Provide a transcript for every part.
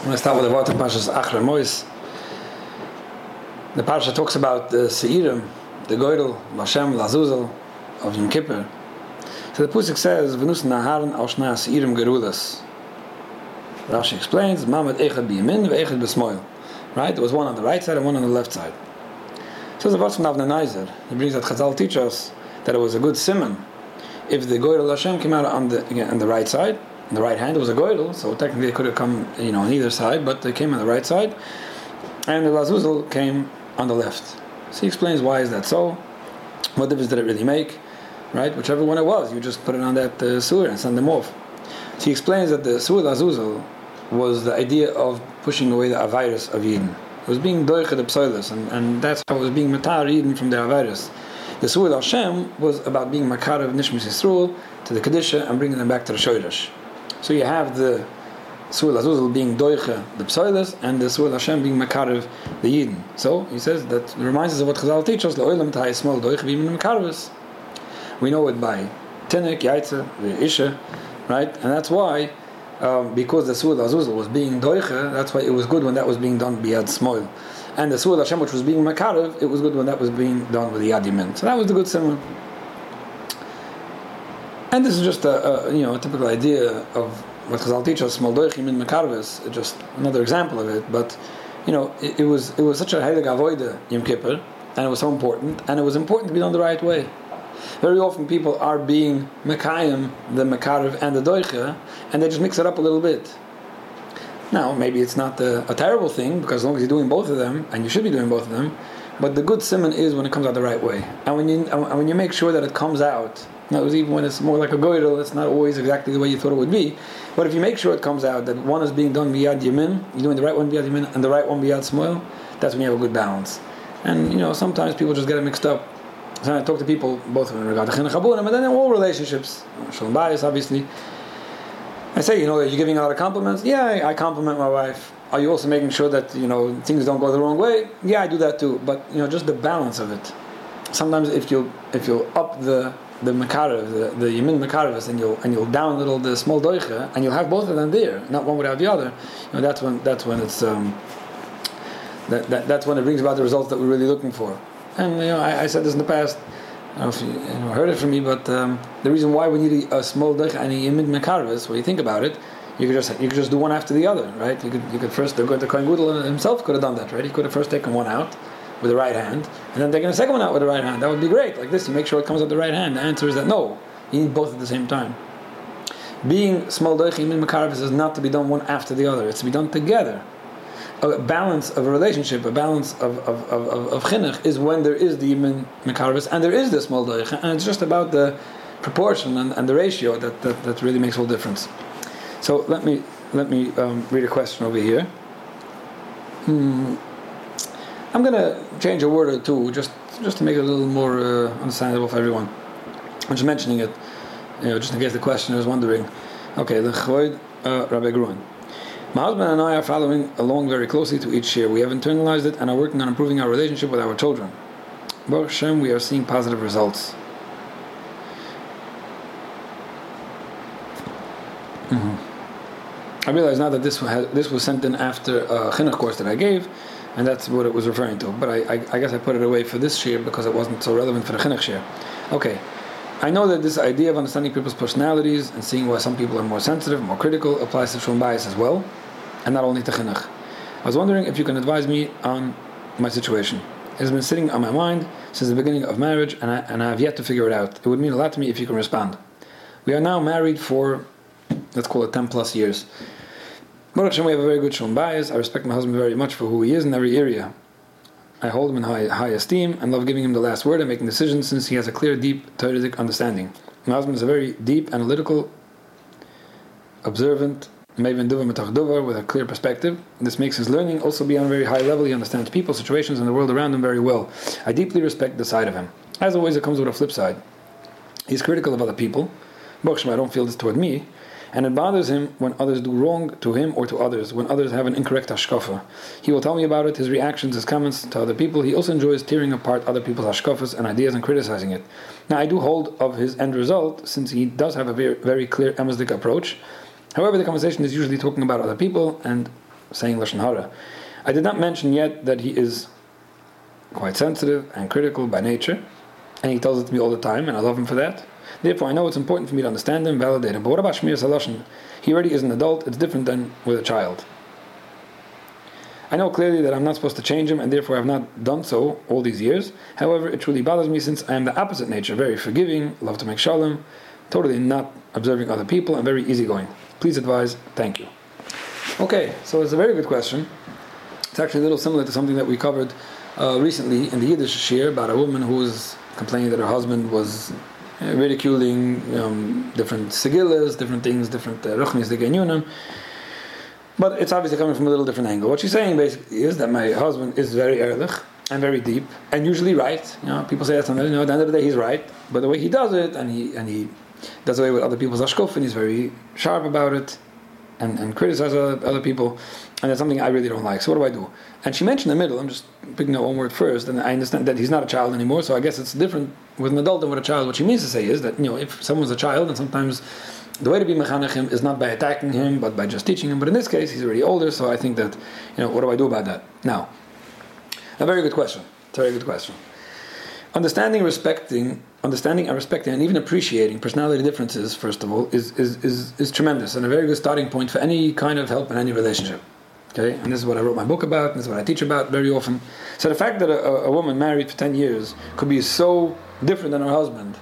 Going to start with the in Parshas Achra Mois. The Parsha talks about the Seirim, the Goydel, Hashem, Lazuzel of Yom Kippur. So the Pusik says, Venus Naharan al Shna Seirim Gerulas. Rashi explains, Mamad Echad Biyamin, Echad Besmoil. Right? There was one on the right side and one on the left side. So the from Avnei Nezer, he brings that Chazal teach us that it was a good simon if the Goydel Hashem came out on the, on the right side, the right hand, it was a goydel, so technically it could have come, you know, on either side, but they came on the right side, and the lazuzel came on the left. So he explains why is that so, what difference did it really make, right? Whichever one it was, you just put it on that uh, sewer and send them off. So he explains that the sewer lazuzel was the idea of pushing away the virus of Eden. It was being doicha the psoilus, and, and that's how it was being matar Eden from the virus. The Suud Hashem was about being makar of Nishmas Yisrael to the Kedisha and bringing them back to the Shoyrash. So you have the Suel Azuzal being Doicha, the Psoilas, and the Suel Hashem being Makarev, the Yidden. So he says that reminds us of what Chazal teaches, La'olam Tai Small Doicha. We know it by Tinik, Yaitza, Isha, right? And that's why, um, because the Suel Azuzal was being Doicha, that's why it was good when that was being done Biad Smoil. And the Suel Hashem, which was being Makarev, it was good when that was being done with the Yadimin. So that was the good simon. And this is just a, a, you know a typical idea of what Chazal teaches us, Moldoichim in Mekarves, just another example of it. But you know, it, it was it was such a heilig avoida Yom Kippur, and it was so important, and it was important to be done the right way. Very often, people are being Mekayim, the Mekarev and the Doicha, and they just mix it up a little bit. Now, maybe it's not a, a terrible thing because as long as you're doing both of them, and you should be doing both of them, but the good simon is when it comes out the right way, and when you and when you make sure that it comes out that was even when it's more like a goydel, it's not always exactly the way you thought it would be. But if you make sure it comes out that one is being done biyad yamin, you're doing the right one biyad yamin, and the right one biyad smoil, that's when you have a good balance. And you know, sometimes people just get it mixed up. So I talk to people, both of them regard to chinuch but then in all relationships, shalom bias, obviously. I say, you know, you're you giving a lot of compliments? Yeah, I, I compliment my wife. Are you also making sure that you know things don't go the wrong way? Yeah, I do that too. But you know, just the balance of it. Sometimes if you if you up the the makarev, the, the makarev, and you'll and you'll down little the small doicha, and you'll have both of them there, not one without the other. You know, that's when that's when it's um, that, that that's when it brings about the results that we're really looking for. And you know, I, I said this in the past. I don't know if you, you know, heard it from me, but um, the reason why we need a, a small doicha and a yamin makarev, when you think about it, you could just you could just do one after the other, right? You could you could first the, the Kohen Gudel himself could have done that, right? He could have first taken one out with the right hand, and then taking a second one out with the right hand. That would be great. Like this, you make sure it comes out the right hand. The answer is that no, you need both at the same time. Being small doichim in makarabis is not to be done one after the other. It's to be done together. A balance of a relationship, a balance of of, of, of, of chinuch is when there is the yimin makarabis and there is the small doich, and it's just about the proportion and, and the ratio that, that, that really makes all the difference. So let me let me um, read a question over here. Hmm. I'm going to change a word or two just just to make it a little more uh, understandable for everyone. I'm just mentioning it, you know, just in case the questioner is wondering. Okay, the Chvoid uh, Rabbi Gruen. My husband and I are following along very closely to each year. We have internalized it and are working on improving our relationship with our children. Baruch Hashem, we are seeing positive results. Mm-hmm. I realize now that this was, this was sent in after a chinuch course that I gave, and that's what it was referring to. But I, I, I, guess I put it away for this year because it wasn't so relevant for the chinuch year. Okay, I know that this idea of understanding people's personalities and seeing why some people are more sensitive, more critical, applies to shalom bias as well, and not only to chinuch. I was wondering if you can advise me on my situation. It has been sitting on my mind since the beginning of marriage, and I, and I have yet to figure it out. It would mean a lot to me if you can respond. We are now married for, let's call it 10 plus years. Baruch Hashem, we have a very good shalom bias. I respect my husband very much for who he is in every area. I hold him in high, high esteem and love giving him the last word and making decisions since he has a clear, deep, Torah understanding. My husband is a very deep, analytical, observant, with a clear perspective. This makes his learning also be on a very high level. He understands people, situations, and the world around him very well. I deeply respect the side of him. As always, it comes with a flip side. He's critical of other people. Baruch I don't feel this toward me and it bothers him when others do wrong to him or to others, when others have an incorrect hashkafa. He will tell me about it, his reactions, his comments to other people. He also enjoys tearing apart other people's hashkafas and ideas and criticizing it. Now, I do hold of his end result, since he does have a very, very clear emesdik approach. However, the conversation is usually talking about other people, and saying lashon hara. I did not mention yet that he is quite sensitive and critical by nature, and he tells it to me all the time, and I love him for that. Therefore, I know it's important for me to understand him, validate him. But what about Shmiras Loshon? He already is an adult, it's different than with a child. I know clearly that I'm not supposed to change him, and therefore I have not done so all these years. However, it truly bothers me since I am the opposite nature, very forgiving, love to make shalom, totally not observing other people, and very easygoing. Please advise. Thank you. Okay, so it's a very good question. It's actually a little similar to something that we covered uh, recently in the Yiddish shiur about a woman who was complaining that her husband was ridiculing um, different sigillas, different things, different uh, ruchnis de but it's obviously coming from a little different angle. What she's saying basically is that my husband is very ehrlich and very deep and usually right. You know, people say that sometimes. You know, at the end of the day, he's right. But the way he does it, and he and he does away with other people's ashkof, and he's very sharp about it, and, and criticizes other, other people, and that's something I really don't like. So what do I do? And she mentioned the middle. I'm just picking up one word first, and I understand that he's not a child anymore. So I guess it's different with an adult than with a child. What she means to say is that you know, if someone's a child, and sometimes the way to be mechanechim is not by attacking him, but by just teaching him. But in this case, he's already older, so I think that, you know, what do I do about that? Now, a very good question. It's a very good question. Understanding, respecting, understanding and respecting, and even appreciating personality differences, first of all, is, is, is, is tremendous and a very good starting point for any kind of help in any relationship. Okay, and this is what I wrote my book about, and this is what I teach about very often. So the fact that a, a woman married for 10 years could be so different than her husband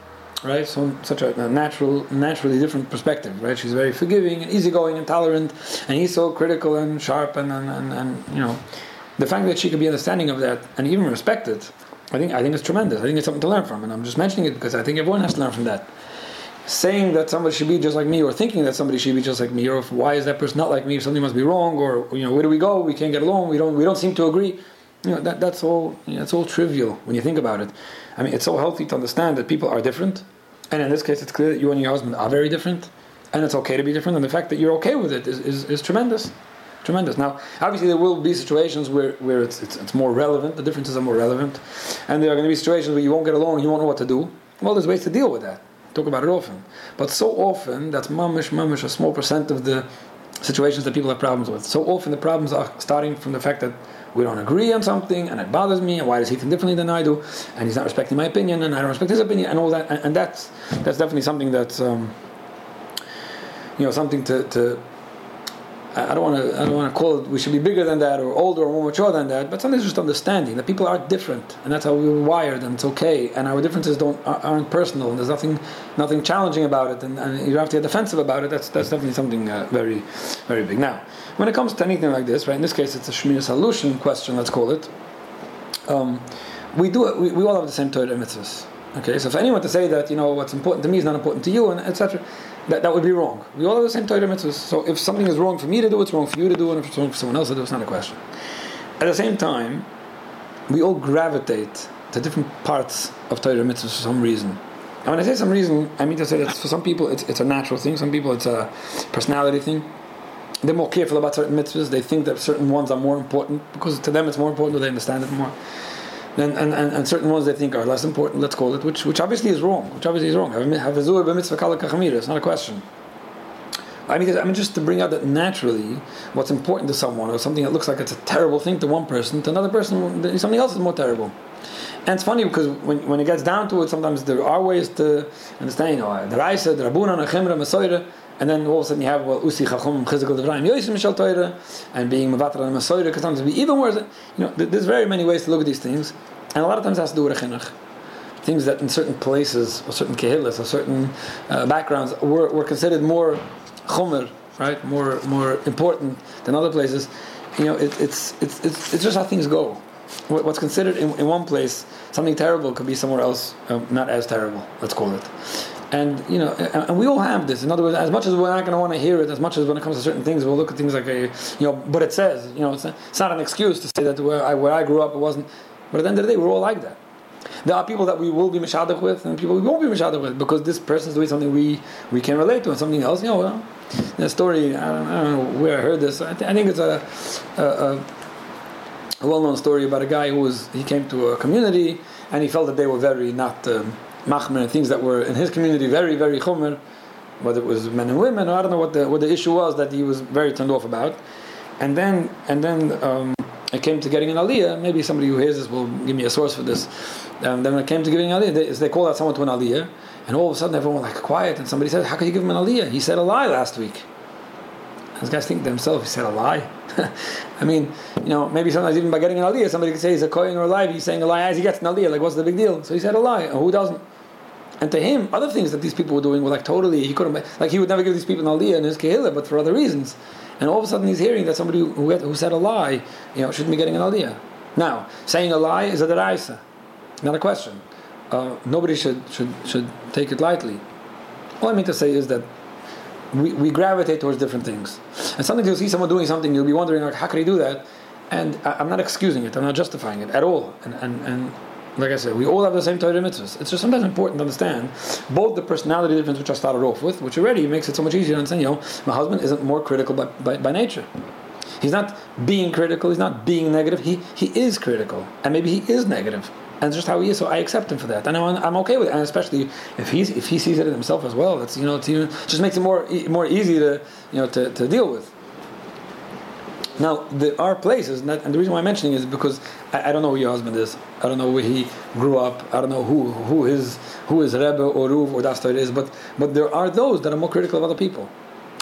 right? So such a, a, natural, naturally different perspective, right? She's very forgiving and easygoing and tolerant, and he's so critical and sharp, and, and, and, and you know, the fact that she could be understanding of that and even respect it, I think I think it's tremendous. I think it's something to learn from, and I'm just mentioning it because I think everyone has to learn from that. Saying that somebody should be just like me, or thinking that somebody should be just like me, or why is that person not like me? Something must be wrong, or you know, where do we go? We can't get along. We don't. We don't seem to agree. You know, that, that's all. You know, all trivial when you think about it. I mean, it's so healthy to understand that people are different, and in this case, it's clear that you and your husband are very different, and it's okay to be different. And the fact that you're okay with it is, is, is tremendous, tremendous. Now, obviously, there will be situations where, where it's, it's, it's more relevant. The differences are more relevant, and there are going to be situations where you won't get along, you won't know what to do. Well, there's ways to deal with that. Talk about it often, but so often that's mamish, mamish, a small percent of the situations that people have problems with. So often the problems are starting from the fact that we don't agree on something and it bothers me and why does he think differently than I do and he's not respecting my opinion and I don't respect his opinion and all that and, and that's that's definitely something that's um, you know something to, to I don't want to I don't want to call it we should be bigger than that or older or more mature than that but sometimes just understanding that people are different and that's how we were wired and it's okay and our differences don't aren't personal and there's nothing nothing challenging about it and, and you don't have to get defensive about it that's that's definitely something uh, very very big now when it comes to anything like this, right? In this case, it's a Shmiras Loshon question. Let's call it. Um, we do we, we all have the same Torah mitzvahs. Okay, so for anyone to say that you know what's important to me is not important to you, and etc., that, that would be wrong. We all have the same Torah mitzvahs. So if something is wrong for me to do, it's wrong for you to do, and if it's wrong for someone else to do, it's not a question. At the same time, we all gravitate to different parts of Torah mitzvahs for some reason. And when I say some reason, I mean to say that for some people it's, it's a natural thing, some people it's a personality thing they're more careful about certain mitzvahs. They think that certain ones are more important because to them it's more important. Or they understand it more. And, and, and, certain ones they think are less important. Let's call it, which which obviously is wrong. Which obviously is wrong. It's not a question. I mean, I mean, just to bring out that naturally, what's important to someone, or something that looks like it's a terrible thing to one person, to another person, something else is more terrible. And it's funny because when, when it gets down to it, sometimes there are ways to understand, you know, the Raisa, the Rabuna, the Masoira, and then all of a sudden you have well usi chachom chizuk levrayim yosim mishal Torah and being mevater and masoyre can sometimes be even worse. You know, there's very many ways to look at these things, and a lot of times it has to do with chinuch. Things that in certain places or certain kehillas or certain uh, backgrounds were, were considered more chomer, right, more more important than other places. You know, it, it's, it's it's it's just how things go. What's considered in, in one place something terrible could be somewhere else um, not as terrible. Let's call it. And you know, and we all have this. In other words, as much as we're not going to want to hear it, as much as when it comes to certain things, we'll look at things like a, you know. But it says, you know, it's, it's not an excuse to say that where I, where I grew up, it wasn't. But at the end of the day, we're all like that. There are people that we will be mishadach with, and people we won't be mishadach with because this person is doing something we we can relate to, and something else. You know, well, the story. I don't, I don't, know where I heard this. I, th- I think it's a, a, a, a well-known story about a guy who was he came to a community and he felt that they were very not. Um, machmer and things that were in his community very, very chomer, whether it was men and women, or I don't know what the, what the issue was that he was very turned off about. and then and then um, it came to getting an aliyah. Maybe somebody who hears this will give me a source for this. Um, then when it came to giving an aliyah, they, they called out someone to an aliyah, and all of a sudden everyone was like quiet, and somebody said, "How can you give him an aliyah? He said a lie last week." And these guys think to themselves, "He said a lie." I mean, you know, maybe sometimes even by getting an aliyah, somebody could say he's a kohen or a lie. He's saying a lie as he gets an aliyah. Like, what's the big deal? So he said a lie. Who doesn't? And to him, other things that these people were doing were like totally, he couldn't, like he would never give these people an aliyah in his kehillah, but for other reasons. And all of a sudden he's hearing that somebody who, had, who said a lie, you know, shouldn't be getting an aliyah. Now, saying a lie is a deraisa, not a question. Uh, nobody should, should, should take it lightly. All I mean to say is that we, we gravitate towards different things. And sometimes you'll see someone doing something, you'll be wondering, like, how could he do that? And I, am not excusing it, I'm not justifying it at all. And, and, and like I said, we all have the same Torah mitzvahs. It's just sometimes important to understand both the personality difference which I started off with, which already makes it so much easier to understand, you know, my husband isn't more critical by, by, by nature. He's not being critical, he's not being negative, he, he is critical. And maybe he is negative and it's just how he is. So I accept him for that, and I'm, I'm okay with it. And especially if he's if he sees it in himself as well, that's you know, it's even, just makes it more more easy to you know to, to deal with. Now there are places, and, the reason why I'm mentioning is because I, I, don't know who your husband is. I don't know where he grew up. I don't know who who his who his rebbe or ruv or dastar is. But but there are those that are more critical of other people.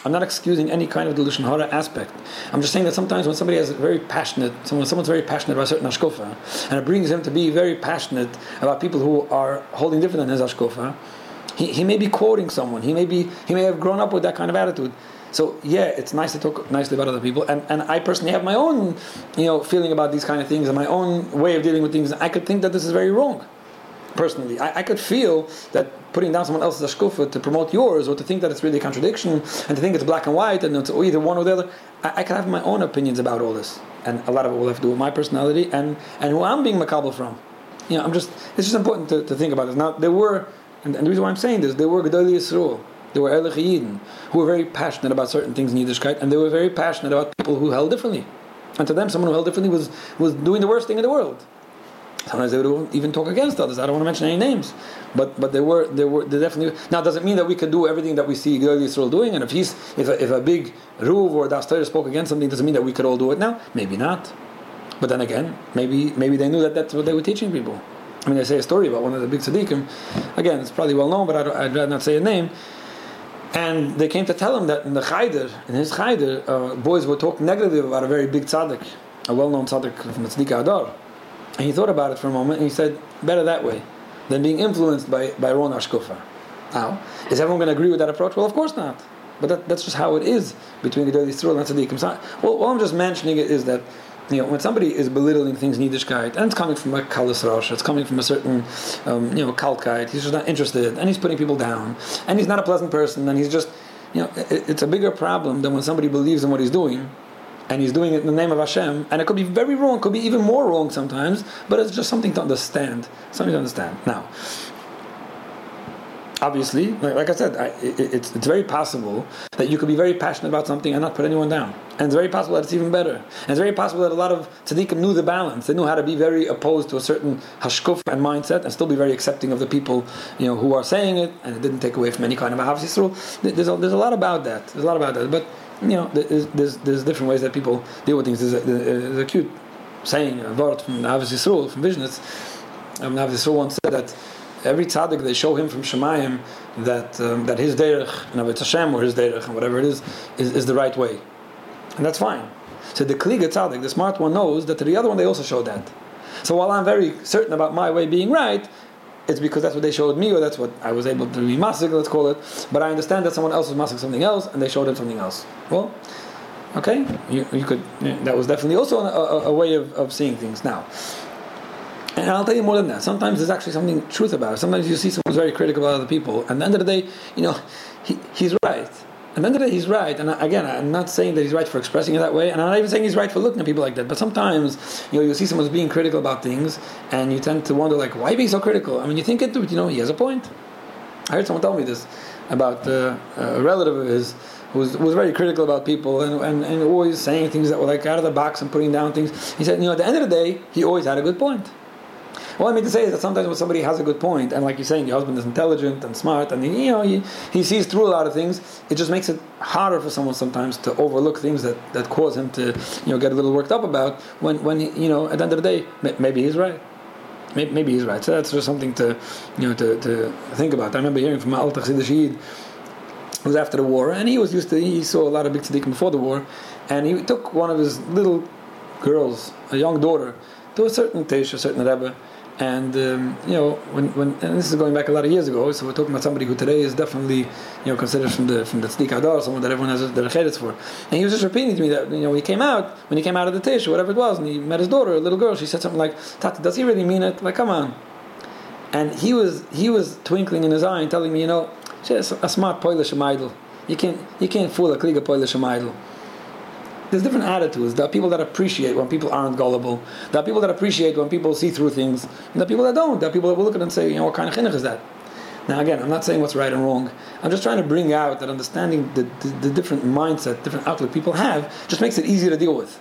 I'm not excusing any kind of delusion hara aspect. I'm just saying that sometimes when somebody is very passionate, someone, someone's very passionate about certain ashkofa, and it brings him to be very passionate about people who are holding different than his ashkofa, he, he may be quoting someone. He may be he may have grown up with that kind of attitude. So yeah, it's nice to talk nicely about other people, and, and I personally have my own, you know, feeling about these kind of things and my own way of dealing with things. I could think that this is very wrong personally. I, I, could feel that putting down someone else's ashkufa to promote yours, or to think that it's really a contradiction, and to think it's black and white, and it's either one or the other. I, I can have my own opinions about all this, and a lot of it will have to do with my personality and and who I'm being makabel from. You know, I'm just. It's just important to, to think about this. Now there were, and, and the reason why I'm saying this, there were Gedolei Yisrael. There were Erlich Yidden who were very passionate about certain things in Yiddishkeit, and they were very passionate about people who held differently. And to them, someone who held differently was, was doing the worst thing in the world. Sometimes they would even talk against others. I don't want to mention any names, but but they were they were they definitely. Now, does it mean that we could do everything that we see Gil Yisrael doing? And if he's if a, if a big ruv or dastar spoke against something, does it mean that we could all do it now? Maybe not. But then again, maybe maybe they knew that that's what they were teaching people. I mean, they say a story about one of the big tzaddikim. Again, it's probably well known, but I'd, I'd rather not say a name. And they came to tell him that in the Chayder, in his Chayder, uh, boys were talking negatively about a very big tzaddik, a well-known tzaddik from the Tzaddik Adar. And he thought about it for a moment and he said, better that way than being influenced by, by Ron Ashkufa. Now, is everyone going to agree with that approach? Well, of course not. But that, that's just how it is between the Yisrael and Tzaddikim. Well, all I'm just mentioning it is that you know, when somebody is belittling things in Yiddishkeit, and it's coming from a kalas rosh, it's coming from a certain, um, you know, kalkite, he's just not interested, and he's putting people down, and he's not a pleasant person, and he's just, you know, it, it's a bigger problem than when somebody believes in what he's doing, and he's doing it in the name of Hashem, and it could be very wrong, could be even more wrong sometimes, but it's just something to understand. Something to understand. Now, obviously, like, I said, I, it, it's, it's very possible that you could be very passionate about something and not put anyone down. And it's very possible that it's even better. And it's very possible that a lot of tzaddikim knew the balance. They knew how to be very opposed to a certain hashkuf and mindset and still be very accepting of the people you know, who are saying it, and it didn't take away from any kind of a Yisrael. There's a, there's a lot about that. There's a lot about that. But you know, there's, there's, there's different ways that people deal with things. There's a, there's a cute saying, a word from Ahavas Yisrael, from Vishnitz. Um, Ahavas Yisrael once said that every tzaddik, they show him from Shemayim that, um, that his derech, you know, it's Hashem or his derech, and whatever it is, is, is the right way. And that's fine. So the Kliga tzaddik, the smart one, knows that to the other one, they also show that. So while I'm very certain about my way being right, it's because that's what they showed me, or that's what I was able to be masik, let's call it. But I understand that someone else was masik something else, and they showed him something else. Well, okay, you, you could. that was definitely also a, a, a way of, of seeing things. Now, and I'll tell you more than that. Sometimes there's actually something truth about it. Sometimes you see someone who's very critical about other people, and at the end of the day, you know, he, he's right. And the day, he's right. And again, I'm not saying that he's right for expressing it that way, and I'm not even saying he's right for looking at people like that. But sometimes, you know, you see someone's being critical about things, and you tend to wonder, like, why be so critical? I mean, you think it, you know, he has a point. I heard someone tell me this about uh, a relative of his who was, who was very critical about people and, and, and always saying things that were like out of the box and putting down things. He said, you know, at the end of the day, he always had a good point. All I mean to say is that sometimes when somebody has a good point, and like you're saying, your husband is intelligent and smart, and he, you know he, he sees through a lot of things, it just makes it harder for someone sometimes to overlook things that, that cause him to you know get a little worked up about. When when he, you know at the end of the day, maybe he's right. Maybe, he's right. So that's just something to you know to, to think about. I remember hearing from Al Takhsid it was after the war, and he was used to he saw a lot of big tzaddikim before the war, and he took one of his little girls, a young daughter, to a certain tesh, a certain rebbe, and um, you know when, when and this is going back a lot of years ago. So we're talking about somebody who today is definitely you know considered from the from the tzaddik adar, someone that everyone has their chedetz for. And he was just repeating to me that you know he came out when he came out of the tesh or whatever it was, and he met his daughter, a little girl. She said something like, "Tati, does he really mean it? Like, come on." And he was he was twinkling in his eye and telling me, you know, just a smart Polish idol. You can't you can't fool a kliga Polish idol there's different attitudes. There are people that appreciate when people aren't gullible. There are people that appreciate when people see through things. And there are people that don't. There are people that will look at it and say, you know, what kind of chinuch is that? Now, again, I'm not saying what's right and wrong. I'm just trying to bring out that understanding the, the, the different mindset, different outlook people have, just makes it easier to deal with.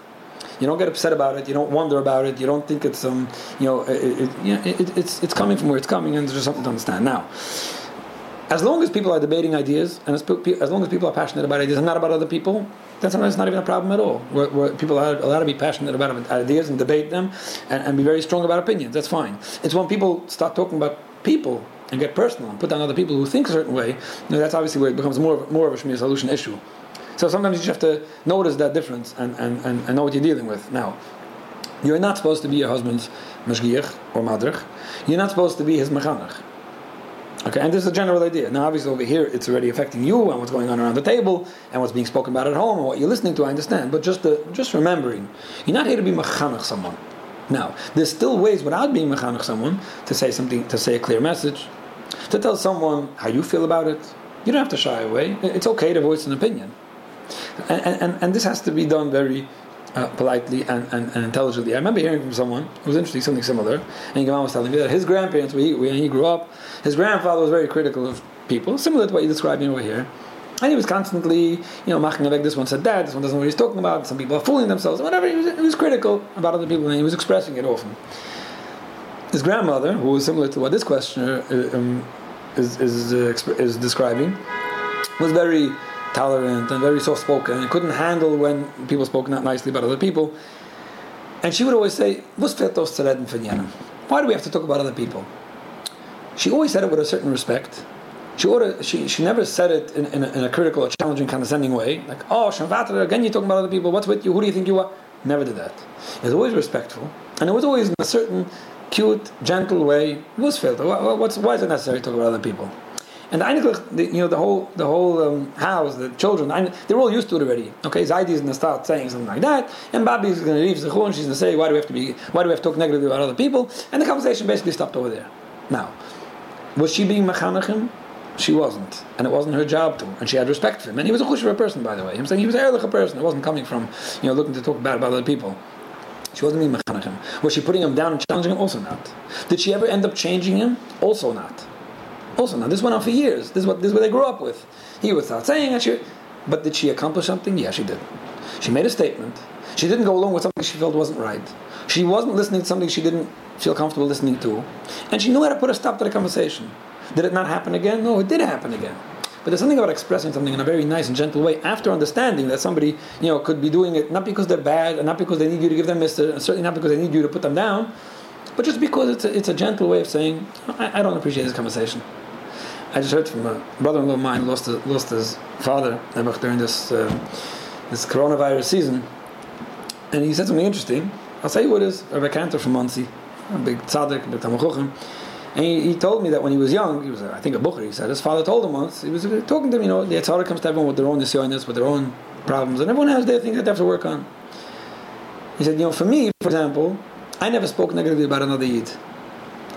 You don't get upset about it. You don't wonder about it. You don't think it's um, you know, it, it, it, it's it's coming from where it's coming, and there's just something to understand. Now, as long as people are debating ideas, and as, as long as people are passionate about ideas and not about other people, then sometimes it's not even a problem at all. Where, people are allowed to be passionate about ideas and debate them and, and, be very strong about opinions. That's fine. It's when people start talking about people and get personal and put down other people who think a certain way, you know, that's obviously where it becomes more of, more of a Shmiras Loshon issue. So sometimes you just have to notice that difference and, and, and, and know what you're dealing with. Now, you're not supposed to be your husband's mashgiach or madrich. You're not supposed to be his mechanach. Okay, and this is a general idea. Now, obviously, over here, it's already affecting you and what's going on around the table and what's being spoken about at home and what you're listening to. I understand, but just the, just remembering, you're not here to be mechanech someone. Now, there's still ways without being mechanech someone to say something, to say a clear message, to tell someone how you feel about it. You don't have to shy away. It's okay to voice an opinion, and and, and this has to be done very uh, politely and, and, and, intelligently. I remember hearing from someone, it was interesting, something similar, and Gamal was telling me that his grandparents, when he, when he grew up, his grandfather was very critical of people, similar to what you're describing over here. And he was constantly, you know, maching like this one said that, this one doesn't know what he's talking about, some people are fooling themselves, whatever. He was, he was critical about other people, and he was expressing it often. His grandmother, who was similar to what this questioner uh, um, is, is, uh, is describing, was very tolerant and very soft spoken and couldn't handle when people spoke not nicely about other people. And she would always say, Why do we have to talk about other people? She always said it with a certain respect. She, ordered, she, she never said it in, in, a, in a critical or challenging, condescending way. Like, oh, Shamvatra, again you're talking about other people. What's with you? Who do you think you are? Never did that. It was always respectful. And it was always in a certain cute, gentle way. It was. What's, why is it necessary to talk about other people? And the, you know, the whole the whole um, house, the children, they're all used to it already. Okay, Zaidi is going to start saying something like that, and Babi is going to leave Zechun. And she's going to say, "Why do we have to be? Why do we have to talk negatively about other people?" And the conversation basically stopped over there. Now, was she being mechanachim? She wasn't, and it wasn't her job to. And she had respect for him, and he was a chusher person, by the way. I'm saying he was a ehrlich person. It wasn't coming from you know looking to talk bad about other people. She wasn't being mechanachim. Was she putting him down and challenging him? Also not. Did she ever end up changing him? Also not. Also, now this went on for years. This is what this is what they grew up with. He would start saying it, she, but did she accomplish something? Yeah, she did. She made a statement. She didn't go along with something she felt wasn't right. She wasn't listening to something she didn't feel comfortable listening to, and she knew how to put a stop to the conversation. Did it not happen again? No, it did happen again. But there's something about expressing something in a very nice and gentle way after understanding that somebody, you know, could be doing it not because they're bad and not because they need you to give them mister, and certainly not because they need you to put them down, but just because it's a, it's a gentle way of saying, I, I don't appreciate this conversation. I just heard from a brother-in-law of mine lost his, lost his father during this uh, this coronavirus season, and he said something interesting. I'll say what it is. Rabbi Cantor from Monsey, a big tzaddik, big tamuchuchim. And he, he, told me that when he was young, he was, I think, a bucher. He said his father told him once. He was talking to him. You know, the tzaddik comes to everyone with their own nisyonis, with their own problems, and everyone has their things that they have to work on. He said, you know, for me, for example, I never spoke negatively about another yid.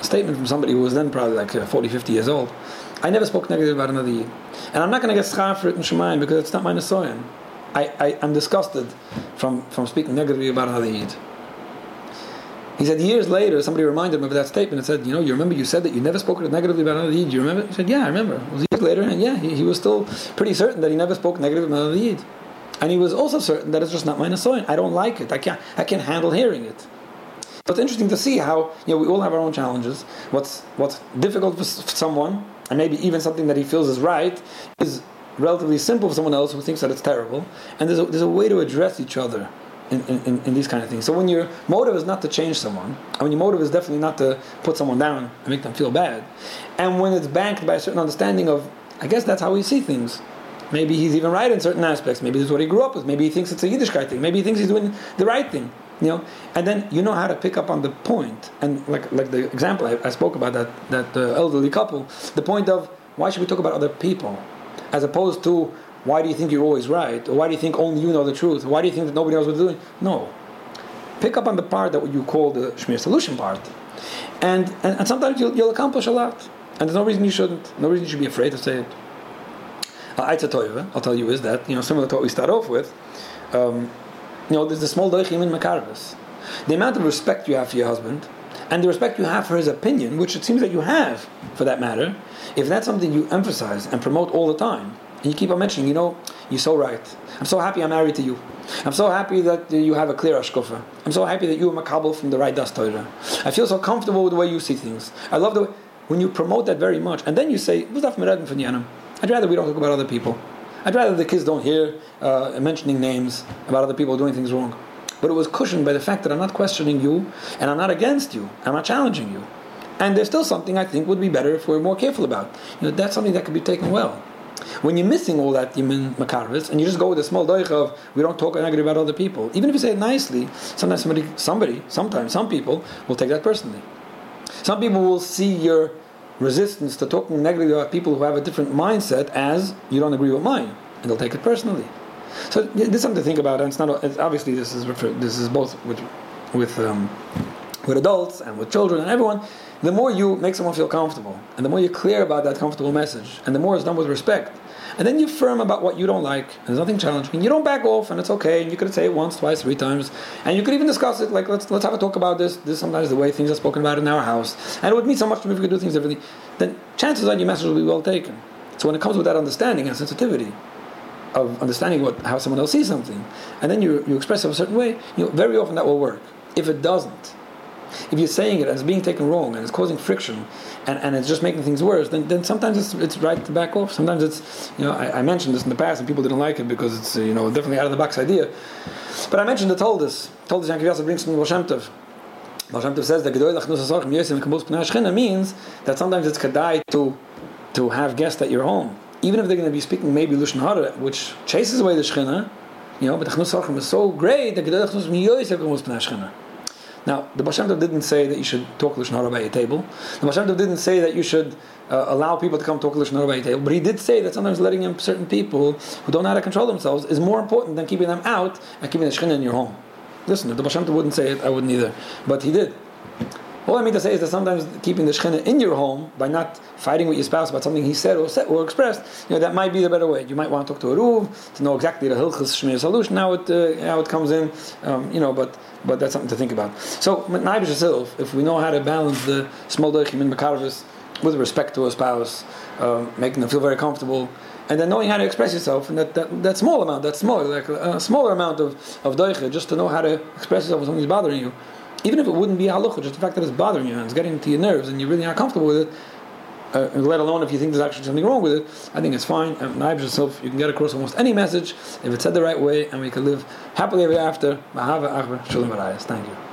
Statement from somebody who was then probably like uh, 40, 50 years old. I never spoke negative about another Yid. And I'm not going to get schar for it in Shemayim because it's not my Nesoyan. I, I, I'm disgusted from, from speaking negatively about another Yid. He said years later, somebody reminded him of that statement and said, You know, you remember you said that you never spoke negatively about another Yid. Do you remember? He said, Yeah, I remember. It was years later, and yeah, he, he was still pretty certain that he never spoke negatively about another Yid. And he was also certain that it's just not my Nesoyan. I don't like it. I can't, I can't handle hearing it. It's interesting to see how you know we all have our own challenges. What's what's difficult for, for someone, and maybe even something that he feels is right, is relatively simple for someone else who thinks that it's terrible. And there's a, there's a way to address each other in, in, in, these kind of things. So when your motive is not to change someone, and when your motive is definitely not to put someone down and make them feel bad, and when it's backed by a certain understanding of, I guess that's how we see things. Maybe he's even right in certain aspects. Maybe this is what he grew up with. Maybe he thinks it's a Yiddish Yiddishkeit thing. Maybe he thinks he's doing the right thing. You know, and then you know how to pick up on the. And like like the example I, I spoke about that that uh, elderly couple, the point of why should we talk about other people, as opposed to why do you think you're always right, or why do you think only you know the truth, why do you think that nobody else they're doing? No, pick up on the part that you call the Shmiras Loshon part, and and, and sometimes you'll, you'll accomplish a lot, and there's no reason you shouldn't, no reason you should be afraid to say it. Uh, I'll tell you is that you know similar to what we start off with. Um, you know, there's the small doichim in makarvis. The amount of respect you have for your husband, and the respect you have for his opinion, which it seems that you have, for that matter, if that's something you emphasize and promote all the time, and you keep on mentioning, you know, you're so right. I'm so happy I'm married to you. I'm so happy that you have a clear ashkofa. I'm so happy that you are makabel from the right dust Torah. I feel so comfortable with the way you see things. I love the way when you promote that very much, and then you say, I'd rather we don't talk about other people. I'd rather the kids don't hear uh, mentioning names about other people doing things wrong. But it was cushioned by the fact that I'm not questioning you, and I'm not against you, I'm not challenging you. And there's still something I think would be better if we're more careful about. You know, that's something that could be taken well. When you're missing all that Yemen Makarvis, and you just go with a small doich of, we don't talk negative about other people, even if you say it nicely, sometimes somebody, somebody, sometimes some people will take that personally. Some people will see your resistance to talking negatively about people who have a different mindset as you don't agree with mine, and they'll take it personally. So there's something to think about, and it's not it's obviously this is this is both with with um, with adults and with children and everyone. The more you make someone feel comfortable, and the more you're clear about that comfortable message, and the more it's done with respect, and then you're firm about what you don't like, and there's nothing challenging. You don't back off, and it's okay. And you could say it once, twice, three times, and you could even discuss it. Like let's let's have a talk about this. This is sometimes the way things are spoken about in our house, and it would mean so much to me if we could do things differently. Then chances are your message will be well taken. So when it comes with that understanding and sensitivity of understanding what how someone else sees something, and then you you express it a certain way, you know, very often that will work. If it doesn't, if you're saying it as being taken wrong and it's causing friction and, and it's just making things worse, then, then sometimes it's, it's right to back off. Sometimes it's, you know, I, I mentioned this in the past and people didn't like it because it's, you know, definitely out of the box idea. But I mentioned it, told this, told this Yankee Yasser brings from Baal Shem Tov. Baal says that Gedoy Lachnus Asarchim Yesim Kabuz Pnei means that sometimes it's Kedai to, to have guests at your home. Even if they're going to be speaking maybe Lushan Hara, which chases away the Shechina, you know, but Achnus Asarchim is so great that Gedoy Lachnus Yesim Kabuz Pnei now, the Baal didn't say that you should talk Lashon Hara by a table. The Baal didn't say that you should uh, allow people to come talk Lashon Hara by a table. But he did say that sometimes letting in certain people who don't know how to control themselves is more important than keeping them out and keeping the Shekhinah in your home. Listen, if the Baal wouldn't say it, I wouldn't either. But he did. All I mean to say is that sometimes keeping the shechina in your home by not fighting with your spouse about something he said or said or expressed, you know, that might be the better way. You might want to talk to a ruv to know exactly the hilchas shmiras loshon how it uh, how it comes in, um, you know. But but that's something to think about. So naibish itself, if we know how to balance the small doichim in makarvis with respect to a spouse, um, making them feel very comfortable and then knowing how to express yourself, and that, that, that small amount, that small, like a, smaller amount of, of doicha, just to know how to express yourself when something's bothering you, even if it wouldn't be halacha, just the fact that it's bothering you and it's getting to your nerves and you're really not comfortable with it, uh, let alone if you think there's actually something wrong with it, I think it's fine. And yourself, you can get across almost any message if it's said the right way, and we can live happily ever after. Thank you.